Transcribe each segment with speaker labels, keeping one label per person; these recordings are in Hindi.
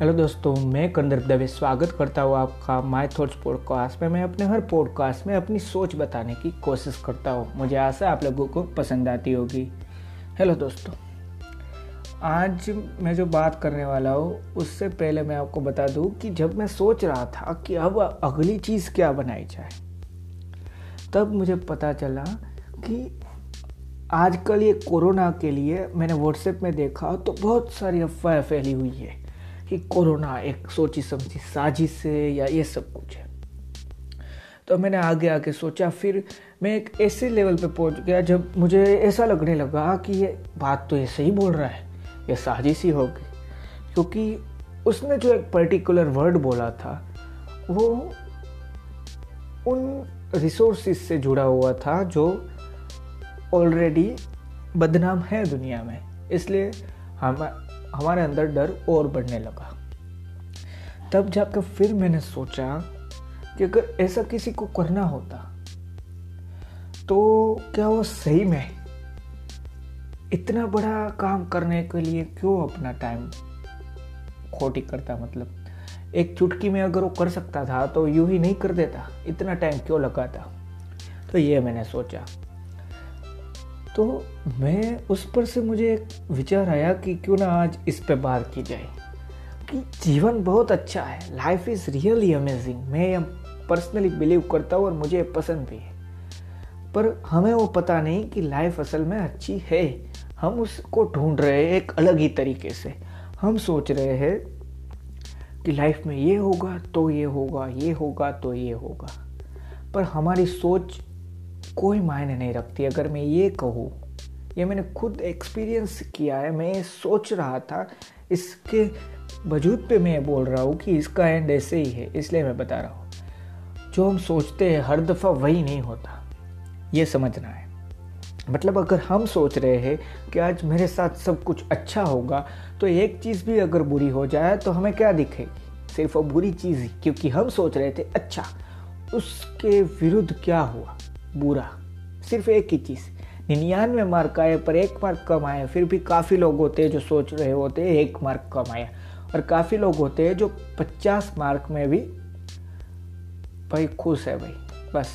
Speaker 1: हेलो दोस्तों, मैं कंदर्प दवे स्वागत करता हूँ आपका माय थॉट्स पॉडकास्ट में। मैं अपने हर पॉडकास्ट में अपनी सोच बताने की कोशिश करता हूँ। मुझे आशा आप लोगों को पसंद आती होगी। हेलो दोस्तों, आज मैं जो बात करने वाला हूँ, उससे पहले मैं आपको बता दूँ कि जब मैं सोच रहा था कि अब अगली चीज़ क्या बनाई जाए, तब मुझे पता चला कि आजकल ये कोरोना के लिए मैंने व्हाट्सएप में देखा तो बहुत सारी अफवाहें फैली हुई है। कि कोरोना एक सोची समझी साजिश से या ये सब कुछ है। तो मैंने आगे आके सोचा, फिर मैं एक ऐसे लेवल पे पहुँच गया जब मुझे ऐसा लगने लगा कि ये बात तो ऐसे ही बोल रहा है, ये साजिश ही होगी। क्योंकि उसने जो एक पर्टिकुलर वर्ड बोला था, वो उन रिसोर्सिस से जुड़ा हुआ था जो ऑलरेडी बदनाम है दुनिया में। इसलिए हम हमारे अंदर डर और बढ़ने लगा। तब जाकर फिर मैंने सोचा कि अगर ऐसा किसी को करना होता तो क्या वो सही में इतना बड़ा काम करने के लिए क्यों अपना टाइम खोटी करता? मतलब एक चुटकी में अगर वो कर सकता था तो यूँ ही नहीं कर देता, इतना टाइम क्यों लगाता? तो ये मैंने सोचा। तो मैं उस पर से मुझे एक विचार आया कि क्यों ना आज इस पे बात की जाए कि जीवन बहुत अच्छा है। लाइफ इज़ रियली अमेजिंग मैं पर्सनली बिलीव करता हूँ और मुझे पसंद भी है। पर हमें वो पता नहीं कि लाइफ असल में अच्छी है। हम उसको ढूंढ रहे हैं एक अलग ही तरीके से। हम सोच रहे हैं कि लाइफ में ये होगा तो ये होगा ये होगा तो ये होगा। पर हमारी सोच कोई मायने नहीं रखती अगर मैं ये कहूँ। ये मैंने खुद एक्सपीरियंस किया है, मैं सोच रहा था, इसके वजूद पे मैं बोल रहा हूँ कि इसका एंड ऐसे ही है, इसलिए मैं बता रहा हूँ। जो हम सोचते हैं, हर दफ़ा वही नहीं होता। ये समझना है। मतलब अगर हम सोच रहे हैं कि आज मेरे साथ सब कुछ अच्छा होगा तो एक चीज़ भी अगर बुरी हो जाए तो हमें क्या दिखेगी सिर्फ़ वो बुरी चीज़ ही, क्योंकि हम सोच रहे थे अच्छा उसके विरुद्ध क्या हुआ? बुरा। सिर्फ़ एक ही चीज़। निन्यानवे मार्क आए, पर एक मार्क कम आए, फिर भी काफ़ी लोग होते हैं जो सोच रहे होते हैं एक मार्क कम आया। और काफ़ी लोग होते हैं जो पचास मार्क में भी भाई खुश है भाई। बस,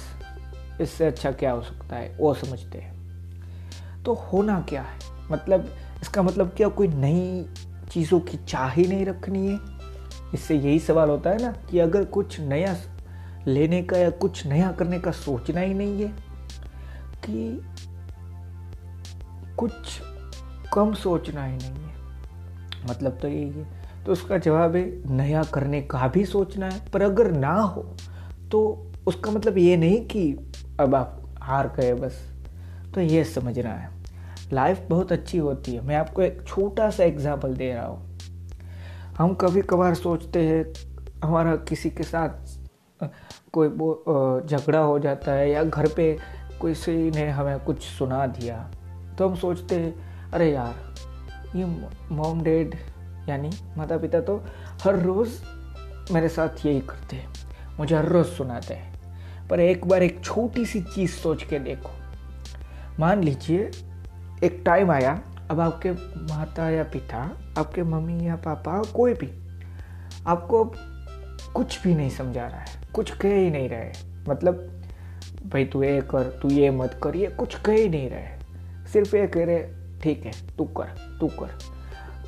Speaker 1: इससे अच्छा क्या हो सकता है, वो समझते हैं। तो होना क्या है? मतलब इसका मतलब क्या कोई नई चीज़ों की चाह ही नहीं रखनी है? इससे यही सवाल होता है ना कि अगर कुछ नया लेने का या कुछ नया करने का सोचना ही नहीं है कि कुछ कम सोचना ही नहीं है। मतलब तो यही है। तो उसका जवाब है, नया करने का भी सोचना है, पर अगर ना हो तो उसका मतलब ये नहीं कि अब आप हार गए बस। तो ये समझना है। लाइफ बहुत अच्छी होती है। मैं आपको एक छोटा सा एग्ज़ाम्पल दे रहा हूँ। हम कभी कभार सोचते हैं, हमारा किसी के साथ कोई झगड़ा हो जाता है या घर पे किसी ने हमें कुछ सुना दिया तो हम सोचते हैं, अरे यार, ये मॉम डैड यानी माता पिता तो हर रोज़ मेरे साथ यही करते हैं, मुझे हर रोज़ सुनाते हैं। पर एक बार एक छोटी सी चीज़ सोच के देखो। मान लीजिए, एक टाइम आया, अब आपके माता या पिता, आपके मम्मी या पापा, कोई भी, आपको कुछ भी नहीं समझा रहा है, कुछ कह ही नहीं रहे मतलब भाई, तू ये कर, तू ये मत कर, ये कुछ कह ही नहीं रहे। सिर्फ़ ये कह रहे, ठीक है, तू कर तू कर।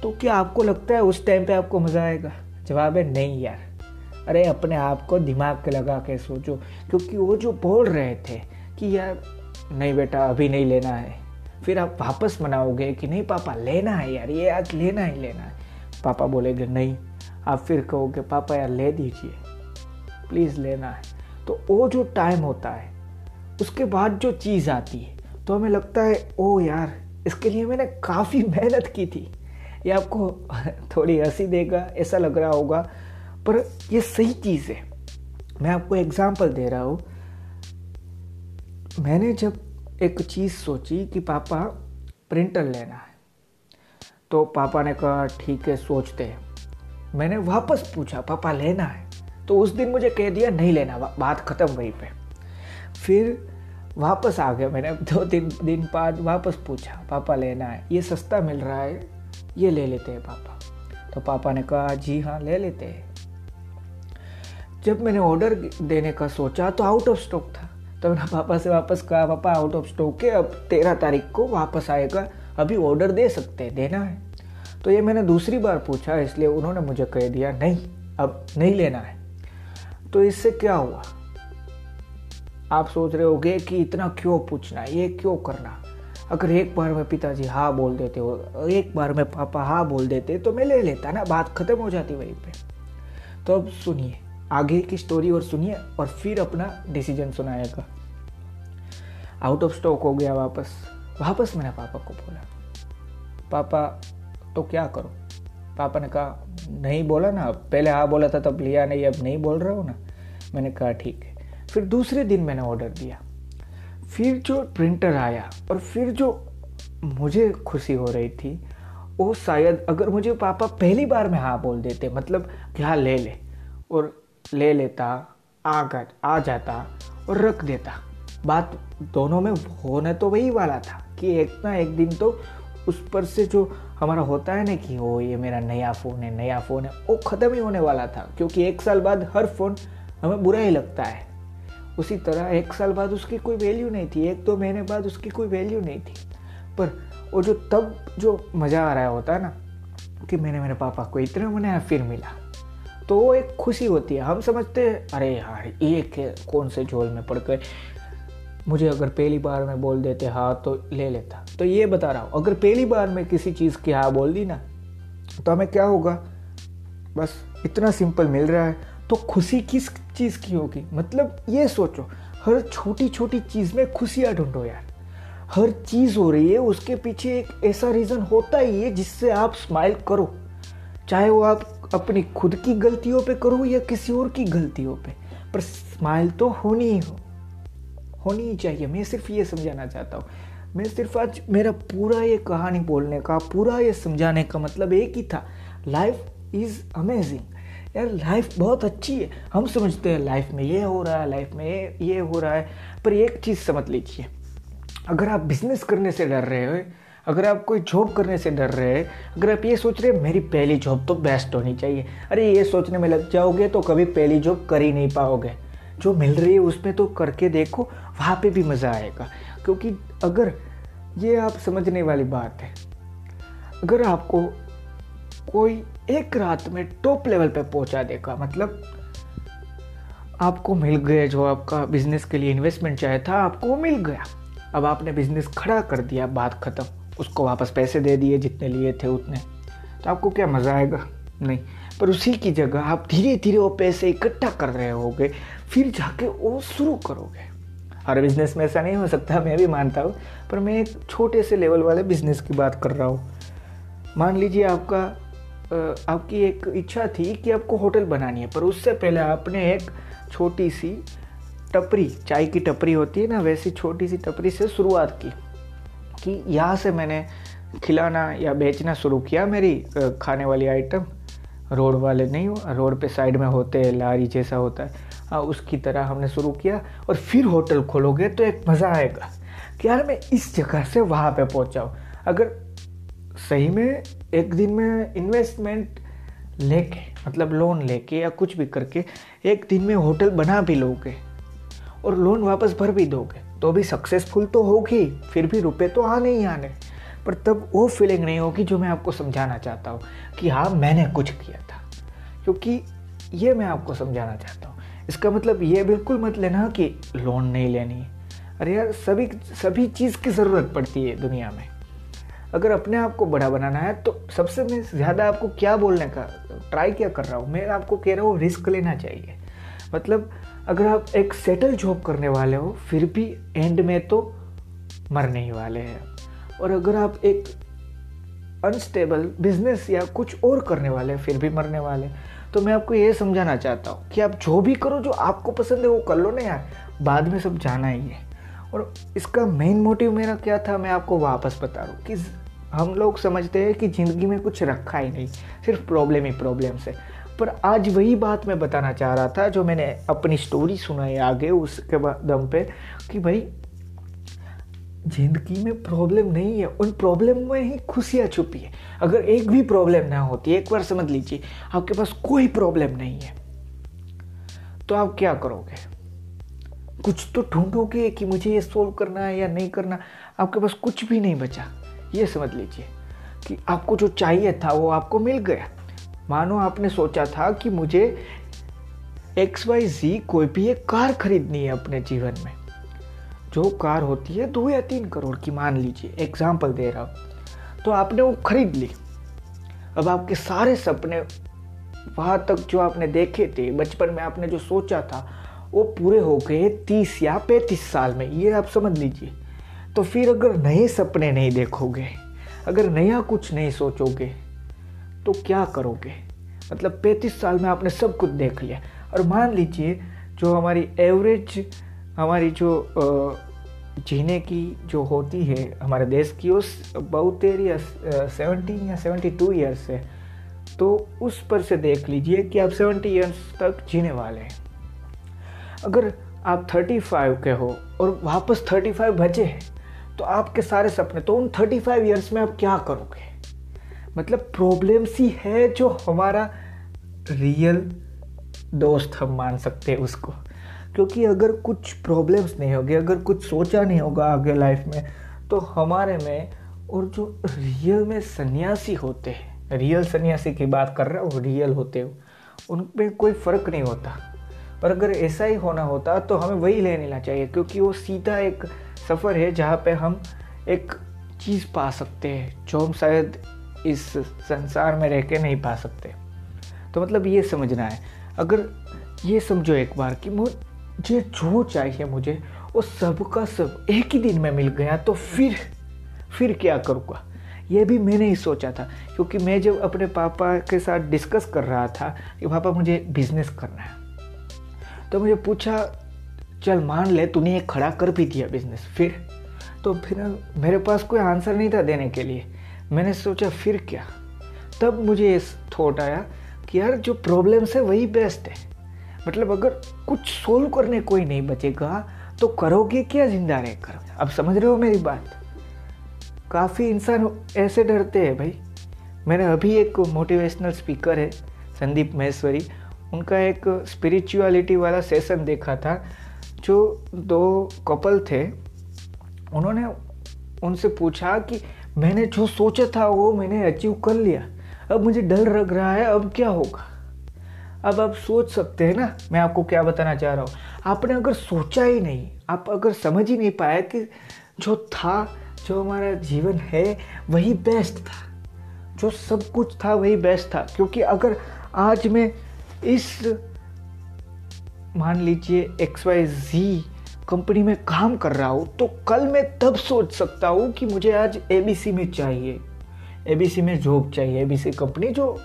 Speaker 1: तो क्या आपको लगता है उस टाइम पे आपको मज़ा आएगा? जवाब है, नहीं यार। अरे, अपने आप को दिमाग के लगा के सोचो, क्योंकि वो जो बोल रहे थे कि, यार, नहीं बेटा, अभी नहीं लेना है। फिर आप वापस मनाओगे कि, नहीं पापा, लेना है यार, ये आज लेना ही लेना है। पापा बोलेंगे, नहीं। आप फिर कहोगे, पापा यार, ले दीजिए, प्लीज़ लेना है। तो वो जो टाइम होता है उसके बाद जो चीज़ आती है तो हमें लगता है ओ यार, इसके लिए मैंने काफ़ी मेहनत की थी। ये आपको थोड़ी हँसी देगा, ऐसा लग रहा होगा, पर ये सही चीज़ है। मैं आपको एग्ज़ाम्पल दे रहा हूँ। मैंने जब एक चीज़ सोची कि पापा प्रिंटर लेना है तो पापा ने कहा, ठीक है, सोचते हैं। मैंने वापस पूछा, पापा, लेना है? तो उस दिन मुझे कह दिया, नहीं लेना बात ख़त्म वहीं पे। फिर वापस आ गया मैंने, दो तीन दिन बाद वापस पूछा, पापा लेना है, ये सस्ता मिल रहा है, ये ले लेते हैं पापा। तो पापा ने कहा, जी हाँ ले लेते हैं। जब मैंने ऑर्डर देने का सोचा तो आउट ऑफ़ स्टॉक था। तो मैंने पापा से वापस कहा, पापा आउट ऑफ़ स्टॉक है, अब तेरह तारीख को वापस आएगा, अभी ऑर्डर दे सकते हैं, देना है। तो ये मैंने दूसरी बार पूछा, इसलिए उन्होंने मुझे कह दिया, नहीं, अब नहीं लेना है। तो इससे क्या हुआ? आप सोच रहे होगे कि इतना क्यों पूछना ये क्यों करना अगर एक बार में पिताजी हाँ बोल देते हो, एक बार में पापा हाँ बोल देते तो मैं ले लेता ना, बात खत्म हो जाती वहीं पे। तो अब सुनिए, आगे की स्टोरी और सुनिए, और फिर अपना डिसीज़न सुनाएगा। आउट ऑफ़ स्टॉक हो गया वापस। वापस मैंने पापा को बोला। पापा तो क्या करो? पापा ने कहा, नहीं बोला ना पहले हाँ बोला था, तब लिया नहीं, अब नहीं बोल रहा हो ना? मैंने कहा, ठीक है। फिर दूसरे दिन मैंने ऑर्डर दिया। फिर जो प्रिंटर आया और फिर जो मुझे खुशी हो रही थी, वो शायद अगर मुझे पापा पहली बार में हाँ बोल देते मतलब कि हाँ ले ले, और ले लेता, आ आ जाता और रख देता। बात दोनों में होने तो वही वाला था कि एक ना एक दिन तो उस पर से जो हमारा होता है ना कि, ओ, ये मेरा नया फ़ोन है, नया फ़ोन है, वो ख़त्म ही होने वाला था, क्योंकि एक साल बाद हर फ़ोन हमें बुरा ही लगता है। उसी तरह एक साल बाद उसकी कोई वैल्यू नहीं थी, एक दो तो महीने बाद उसकी कोई वैल्यू नहीं थी। पर वो जो तब जो मज़ा आ रहा होता है ना, कि मैंने मेरे पापा को इतना मनाया फिर मिला। तो वो एक खुशी होती है। हम समझते हैं, अरे यार ये कौन से झोल में पड़ गए मुझे अगर पहली बार में बोल देते हाँ तो ले लेता। तो ये बता रहा हूँ, अगर पहली बार में किसी चीज़ की हाँ बोल दी ना तो हमें क्या होगा? बस इतना सिंपल मिल रहा है। तो खुशी किस चीज़ की होगी। मतलब ये सोचो, हर छोटी छोटी चीज़ में खुशियाँ ढूंढो यार। हर चीज़ हो रही है, उसके पीछे एक ऐसा रीज़न होता ही है जिससे आप स्माइल करो। चाहे वो आप अपनी खुद की गलतियों पे करो या किसी और की गलतियों पे, पर स्माइल तो होनी ही हो। होनी ही चाहिए। मैं सिर्फ़ ये समझाना चाहता हूँ। मैं सिर्फ़ आज, मेरा पूरा ये कहानी बोलने का, पूरा ये समझाने का मतलब एक ही था। लाइफ इज़ अमेजिंग यार लाइफ बहुत अच्छी है। हम समझते हैं लाइफ में ये हो रहा है लाइफ में ये हो रहा है। पर एक चीज़ समझ लीजिए, अगर आप बिज़नेस करने से डर रहे हो, अगर आप कोई जॉब करने से डर रहे हैं, अगर आप ये सोच रहे हैं, मेरी पहली जॉब तो बेस्ट होनी चाहिए। अरे, ये सोचने में लग जाओगे तो कभी पहली जॉब कर ही नहीं पाओगे। जो मिल रही है उसमें तो करके देखो, वहाँ पे भी मज़ा आएगा। क्योंकि अगर ये आप समझने वाली बात है, अगर आपको कोई एक रात में टॉप लेवल पे पहुँचा देगा। मतलब आपको मिल गया जो आपका बिज़नेस के लिए इन्वेस्टमेंट चाहे था, आपको मिल गया। अब आपने बिज़नेस खड़ा कर दिया, बात ख़त्म। उसको वापस पैसे दे दिए, जितने लिए थे उतने। तो आपको क्या मज़ा आएगा? नहीं। पर उसी की जगह आप धीरे धीरे वो पैसे इकट्ठा कर रहे होगे, फिर जाके वो शुरू करोगे। हर बिज़नेस में ऐसा नहीं हो सकता, मैं भी मानता हूँ। पर मैं एक छोटे से लेवल वाले बिज़नेस की बात कर रहा हूँ। मान लीजिए आपका आपकी एक इच्छा थी कि आपको होटल बनानी है, पर उससे पहले आपने एक छोटी सी टपरी, चाय की टपरी होती है ना, वैसी छोटी सी टपरी से शुरुआत की, कि यहाँ से मैंने खिलाना या बेचना शुरू किया मेरी खाने वाली आइटम। रोड वाले नहीं हो रोड पे साइड में होते हैं, लारी जैसा होता है। हाँ उसकी तरह हमने शुरू किया, और फिर होटल खोलोगे तो एक मज़ा आएगा, कि यार मैं इस जगह से वहाँ पे पहुँचाऊँ अगर सही में एक दिन में इन्वेस्टमेंट लेके मतलब लोन लेके या कुछ भी करके, एक दिन में होटल बना भी लोगे और लोन वापस भर भी दोगे। तो भी सक्सेसफुल तो होगी, फिर भी रुपए तो आने ही आने। पर तब वो फीलिंग नहीं होगी जो मैं आपको समझाना चाहता हूँ कि हाँ मैंने कुछ किया था। क्योंकि ये मैं आपको समझाना चाहता हूँ। इसका मतलब ये बिल्कुल मत लेना कि लोन नहीं लेनी। अरे यार, सभी सभी चीज़ की ज़रूरत पड़ती है दुनिया में। अगर अपने आप को बड़ा बनाना है तो सबसे मैं ज़्यादा आपको क्या बोलने का ट्राई क्या कर रहा हूँ? मैं आपको कह रहा हूँ रिस्क लेना चाहिए। मतलब अगर आप एक सेटल जॉब करने वाले हो, फिर भी एंड में तो मरने ही वाले हैं। और अगर आप एक अनस्टेबल बिज़नेस या कुछ और करने वाले हैं, फिर भी मरने वाले तो मैं आपको ये समझाना चाहता हूँ कि आप जो भी करो, जो आपको पसंद है, वो कर लो ना यार। बाद में सब जाना ही है। और इसका मेन मोटिव मेरा क्या था, मैं आपको वापस बता रहा हूँ कि हम लोग समझते हैं कि ज़िंदगी में कुछ रखा ही नहीं, सिर्फ़ प्रॉब्लम ही प्रॉब्लम से पर आज वही बात मैं बताना चाह रहा था, जो मैंने अपनी स्टोरी सुनाई आगे उसके दम पे, कि भाई, ज़िंदगी में प्रॉब्लम नहीं है, उन प्रॉब्लम में ही खुशियाँ छुपी है। अगर एक भी प्रॉब्लम ना होती, एक बार समझ लीजिए, आपके पास कोई प्रॉब्लम नहीं है तो आप क्या करोगे? कुछ तो ढूंढोगे कि मुझे ये सोल्व करना है या नहीं करना, आपके पास कुछ भी नहीं बचा। ये समझ लीजिए कि आपको जो चाहिए था वो आपको मिल गया। मानो आपने सोचा था कि मुझे एक्स वाई जी कोई भी एक कार खरीदनी है अपने जीवन में। जो कार होती है दो या तीन करोड़ की, मान लीजिए एग्ज़ाम्पल दे रहा हूँ। तो आपने वो खरीद ली। अब आपके सारे सपने वहाँ तक जो आपने देखे थे, बचपन में आपने जो सोचा था, वो पूरे हो गए तीस या पैंतीस साल में। ये आप समझ लीजिए। तो फिर अगर नए सपने नहीं देखोगे, अगर नया कुछ नहीं सोचोगे तो क्या करोगे? मतलब पैंतीस साल में आपने सब कुछ देख लिया। और मान लीजिए, जो हमारी एवरेज हमारी जो जीने की जो होती है, हमारे देश की, उस बहुत एरिया सेवेंटी या सेवेंटी टू ईयर्स है तो उस पर से देख लीजिए कि आप सेवेंटी ईयर्स तक जीने वाले हैं। अगर आप थर्टी फाइव के हो और वापस थर्टी फाइव बचे हैं तो आपके सारे सपने तो उन थर्टी फाइव ईयर्स में आप क्या करोगे? मतलब प्रॉब्लम्स ही है जो हमारा रियल दोस्त हम मान सकते हैं उसको। क्योंकि अगर कुछ प्रॉब्लम्स नहीं होगी, अगर कुछ सोचा नहीं होगा आगे लाइफ में तो हमारे में और जो रियल में सन्यासी होते हैं रियल सन्यासी की बात कर रहा हूँ रियल होते हो, उन पर कोई फ़र्क नहीं होता। पर अगर ऐसा ही होना होता तो हमें वही ले लेना चाहिए, क्योंकि वो सीधा एक सफ़र है जहाँ पे हम एक चीज़ पा सकते हैं, जो हम शायद इस संसार में रह के नहीं पा सकते। तो मतलब ये समझना है, अगर ये समझो एक बार कि मुझे जो चाहिए मुझे, वो सब का सब एक ही दिन में मिल गया तो फिर फिर क्या करूँगा? ये भी मैंने ही सोचा था, क्योंकि मैं जब अपने पापा के साथ डिस्कस कर रहा था कि पापा मुझे बिज़नेस करना है तो मुझे पूछा चल मान ले, तूने ये खड़ा कर भी दिया बिज़नेस फिर? तो फिर मेरे पास कोई आंसर नहीं था देने के लिए। मैंने सोचा, फिर क्या? तब मुझे ये थॉट आया कि यार, जो प्रॉब्लम्स है वही बेस्ट है। मतलब अगर कुछ सोल्व करने कोई नहीं बचेगा तो करोगे क्या ज़िंदा रहकर? अब समझ रहे हो मेरी बात? काफ़ी इंसान ऐसे डरते हैं भाई। मैंने अभी एक मोटिवेशनल स्पीकर है, संदीप महेश्वरी। उनका एक स्पिरिचुअलिटी वाला सेशन देखा था जो दो कपल थे, उन्होंने उनसे पूछा कि मैंने जो सोचा था वो मैंने अचीव कर लिया। अब मुझे डर लग रहा है, अब क्या होगा? अब आप सोच सकते हैं ना, मैं आपको क्या बताना चाह रहा हूँ। आपने अगर सोचा ही नहीं, आप अगर समझ ही नहीं पाया कि जो था, जो हमारा जीवन है, वही बेस्ट था। जो सब कुछ था, वही बेस्ट था। क्योंकि अगर आज मैं इस मान लीजिए एक्स वाई जी कंपनी में काम कर रहा हूँ तो कल मैं तब सोच सकता हूँ कि मुझे आज एबीसी में चाहिए। एबीसी में जॉब चाहिए। एबीसी कंपनी जो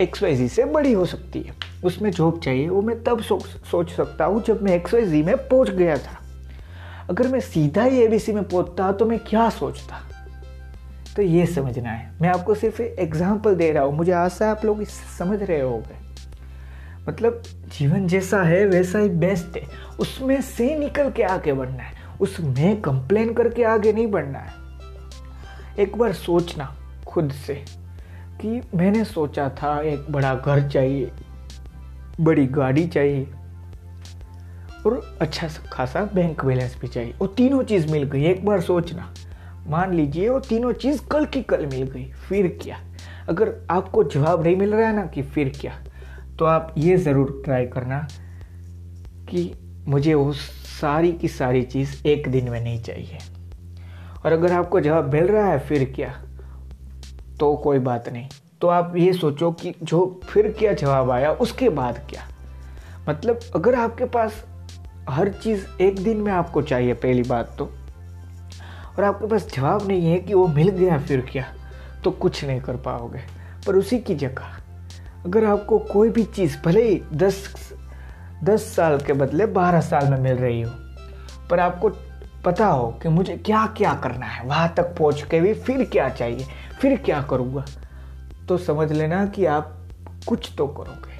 Speaker 1: एक्स वाई जी से बड़ी हो सकती है उसमें जॉब चाहिए वो मैं तब सो, सोच सकता हूँ जब मैं एक्स वाई जी में पहुँच गया था। अगर मैं सीधा ही एबीसी में पहुँचता तो मैं क्या सोचता? तो ये समझना है। मैं आपको सिर्फ़ एग्ज़ाम्पल दे रहा हूँ। मुझे आशा आप लोग इसे समझ रहे होंगे। मतलब जीवन जैसा है, वैसा ही बेस्ट है। उसमें से निकल के आगे बढ़ना है। उसमें कंप्लेन करके आगे नहीं बढ़ना है। एक बार सोचना खुद से कि मैंने सोचा था एक बड़ा घर चाहिए, बड़ी गाड़ी चाहिए और अच्छा खासा बैंक बैलेंस भी चाहिए। वो तीनों चीज़ मिल गई। एक बार सोचना, मान लीजिए वो तीनों चीज़ कल की कल मिल गई, फिर क्या? अगर आपको जवाब नहीं मिल रहा है ना कि फिर क्या? तो आप ये ज़रूर ट्राई करना कि मुझे वो सारी की सारी चीज़ एक दिन में नहीं चाहिए। और अगर आपको जवाब मिल रहा है, फिर क्या? तो कोई बात नहीं। तो आप ये सोचो कि जो फिर क्या जवाब आया, उसके बाद क्या? मतलब अगर आपके पास हर चीज़ एक दिन में आपको चाहिए, पहली बात तो और आपके पास जवाब नहीं है कि वो मिल गया, फिर क्या? तो कुछ नहीं कर पाओगे। पर उसी की जगह अगर आपको कोई भी चीज़ भले ही दस दस साल के बदले बारह साल में मिल रही हो, पर आपको पता हो कि मुझे क्या क्या करना है, वहाँ तक पहुँच के भी फिर क्या चाहिए, फिर क्या करूँगा तो समझ लेना कि आप कुछ तो करोगे।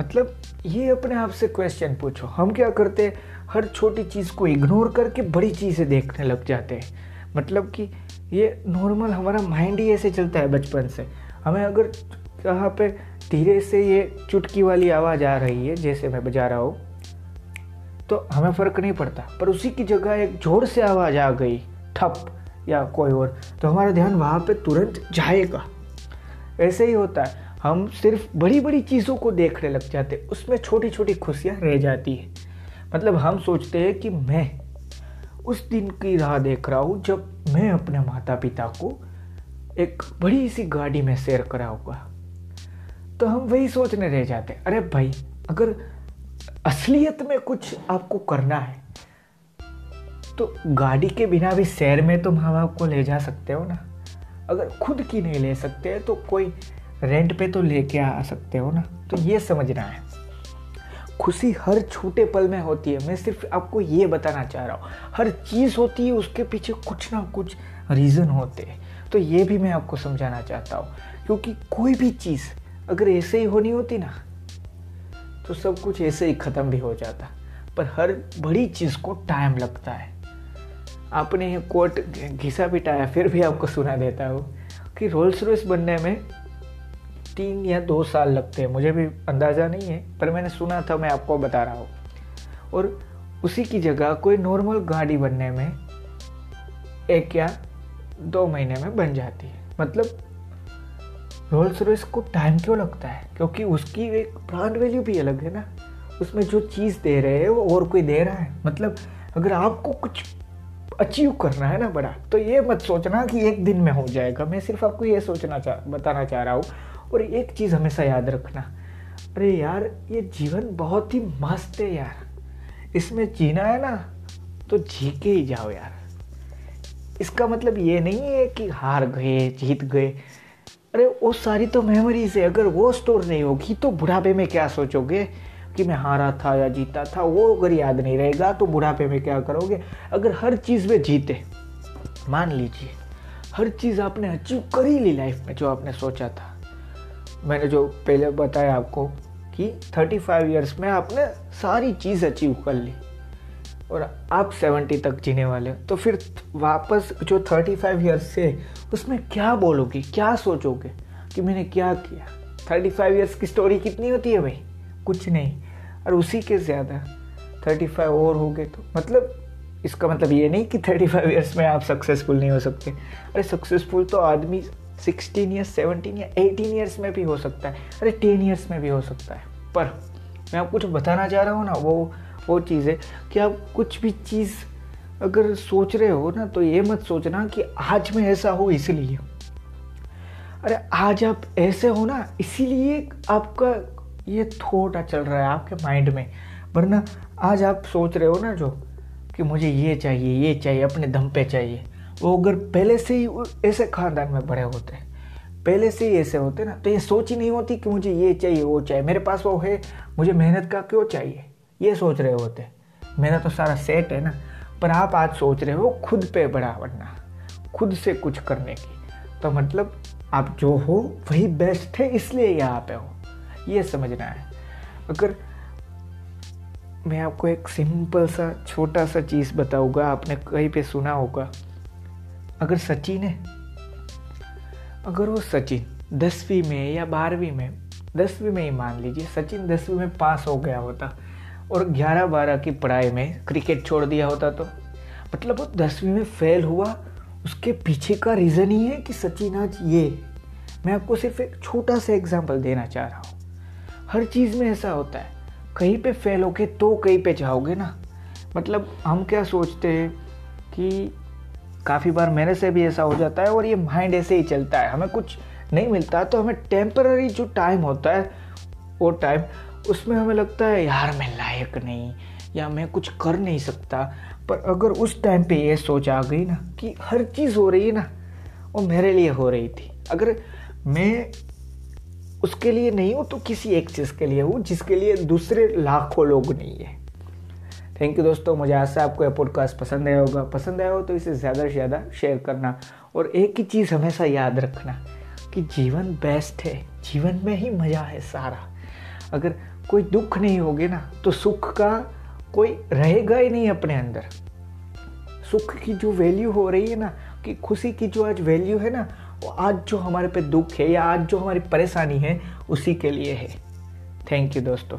Speaker 1: मतलब ये अपने आप से क्वेश्चन पूछो, हम क्या करते हर छोटी चीज़ को इग्नोर करके बड़ी चीज़ें देखने लग जाते हैं। मतलब कि ये नॉर्मल हमारा माइंड ही ऐसे चलता है बचपन से। हमें अगर कहाँ पे धीरे से ये चुटकी वाली आवाज़ आ रही है, जैसे मैं बजा रहा हूँ। तो हमें फ़र्क नहीं पड़ता, पर उसी की जगह एक ज़ोर से आवाज़ आ गई, ठप, या कोई और। तो हमारा ध्यान वहाँ पे तुरंत जाएगा। ऐसे ही होता है, हम सिर्फ़ बड़ी बड़ी चीज़ों को देखने लग जाते उसमें छोटी छोटी खुशियाँ रह जाती है। मतलब हम सोचते हैं कि मैं उस दिन की राह देख रहा हूँ, जब मैं अपने माता पिता को एक बड़ी सी गाड़ी में शेयर कराऊँगा तो हम वही सोचने रह जाते हैं, अरे भाई, अगर असलियत में कुछ आपको करना है तो गाड़ी के बिना भी शहर में तो माँ बाप को ले जा सकते हो ना? अगर खुद की नहीं ले सकते तो कोई रेंट पे तो लेके आ सकते हो ना? तो ये समझना है। खुशी हर छोटे पल में होती है। मैं सिर्फ़ आपको ये बताना चाह रहा हूँ, हर चीज़ होती है, उसके पीछे कुछ ना कुछ रीज़न होते हैं। तो ये भी मैं आपको समझाना चाहता हूँ, क्योंकि कोई भी चीज़ अगर ऐसे ही होनी होती ना तो सब कुछ ऐसे ही ख़त्म भी हो जाता। पर हर बड़ी चीज़ को टाइम लगता है। आपने कोट घिसा पिटाया, फिर भी आपको सुना देता हूँ कि रोल्स रॉयस बनने में तीन या दो साल लगते हैं। मुझे भी अंदाज़ा नहीं है, पर मैंने सुना था, मैं आपको बता रहा हूँ। और उसी की जगह कोई नॉर्मल गाड़ी बनने में एक या दो महीने में बन जाती है। मतलब रोल्स रॉयस को टाइम क्यों लगता है? क्योंकि उसकी एक ब्रांड वैल्यू भी अलग है ना। उसमें जो चीज़ दे रहे हैं, वो और कोई दे रहा है। मतलब अगर आपको कुछ अचीव करना है ना बड़ा तो ये मत सोचना कि एक दिन में हो जाएगा। मैं सिर्फ़ आपको ये सोचना चाह बताना चाह रहा हूँ। और एक चीज़ हमेशा याद रखना, अरे यार, ये जीवन बहुत ही मस्त है यार। इसमें जीना है ना तो जी के ही जाओ यार। इसका मतलब ये नहीं है कि हार गए, जीत गए। अरे, वो सारी तो मेमोरीज है। अगर वो स्टोर नहीं होगी तो बुढ़ापे में क्या सोचोगे? कि मैं हारा था या जीता था, वो अगर याद नहीं रहेगा तो बुढ़ापे में क्या करोगे? अगर हर चीज़ में जीते, मान लीजिए, हर चीज़ आपने अचीव कर ही ली लाइफ में, जो आपने सोचा था। मैंने जो पहले बताया आपको कि 35 फाइव ईयर्स में आपने सारी चीज़ अचीव कर ली। और आप 70 तक जीने वाले तो फिर वापस जो 35 फाइव ईयर्स से, उसमें क्या बोलोगे? क्या सोचोगे कि मैंने क्या किया? 35 फाइव ईयर्स की स्टोरी कितनी होती है भाई? कुछ नहीं। और उसी के ज़्यादा 35 और हो गए तो मतलब इसका मतलब ये नहीं कि 35 फाइव ईयर्स में आप सक्सेसफुल नहीं हो सकते। अरे सक्सेसफुल तो आदमी 16 ईयर्स 17 या 18 ईयर्स में भी हो सकता है। अरे 10 ईयर्स में भी हो सकता है। पर मैं आपको जो बताना चाह रहा हूँ ना, वो वो चीज़ है कि आप कुछ भी चीज़ अगर सोच रहे हो ना तो ये मत सोचना कि आज में ऐसा हो, इसलिए अरे, आज आप ऐसे हो ना, इसीलिए आपका ये थोट चल रहा है आपके माइंड में। वरना आज आप सोच रहे हो ना जो, कि मुझे ये चाहिए ये चाहिए, अपने दम पे चाहिए। वो अगर पहले से ही ऐसे खानदान में बड़े होते हैं, पहले से ही ऐसे होते ना तो ये सोच ही नहीं होती कि मुझे ये चाहिए, वो चाहिए। मेरे पास वो है, मुझे मेहनत का क्यों चाहिए? ये सोच रहे होते। मेरा तो सारा सेट है ना, पर आप आज सोच रहे हो खुद पे बड़ा बनना खुद से कुछ करने की। तो मतलब आप जो हो, वही बेस्ट है इसलिए यहाँ पे हो। ये समझना है। अगर मैं आपको एक सिंपल सा, छोटा सा चीज़ बताऊँगा, आपने कहीं पे सुना होगा। अगर सचिन है, अगर वो सचिन दसवीं में या बारहवीं में, दसवीं में ही मान लीजिए, सचिन दसवीं में पास हो गया होता और ग्यारह बारह की पढ़ाई में क्रिकेट छोड़ दिया होता तो। मतलब वो दसवीं में फेल हुआ, उसके पीछे का रीज़न ही है कि सचिन आज ये, मैं आपको सिर्फ़ एक छोटा सा एग्ज़ाम्पल देना चाह रहा हूँ। हर चीज़ में ऐसा होता है, कहीं पे फेल होके तो कहीं पे जाओगे ना। मतलब हम क्या सोचते हैं कि काफ़ी बार मेरे से भी ऐसा हो जाता है और ये माइंड ऐसे ही चलता है। हमें कुछ नहीं मिलता तो हमें टेम्पररी जो टाइम होता है, वो टाइम उसमें हमें लगता है, यार, मैं लायक नहीं, या मैं कुछ कर नहीं सकता। पर अगर उस टाइम पे ये सोच आ गई ना कि हर चीज़ हो रही है ना, वो मेरे लिए हो रही थी। अगर मैं उसके लिए नहीं हूँ तो किसी एक चीज़ के लिए हूँ, जिसके लिए दूसरे लाखों लोग नहीं है। थैंक यू दोस्तों, मुझे आशा आपको यह पॉडकास्ट पसंद आया होगा। पसंद आया हो तो इसे ज़्यादा से ज़्यादा शेयर करना और एक ही चीज़ हमेशा याद रखना कि जीवन बेस्ट है, जीवन में ही मज़ा है सारा। अगर कोई दुख नहीं होगे ना तो सुख का कोई रहेगा ही नहीं अपने अंदर। सुख की जो वैल्यू हो रही है ना, कि खुशी की जो आज वैल्यू है ना, वो आज जो हमारे पे दुख है या आज जो हमारी परेशानी है, उसी के लिए है। थैंक यू दोस्तों।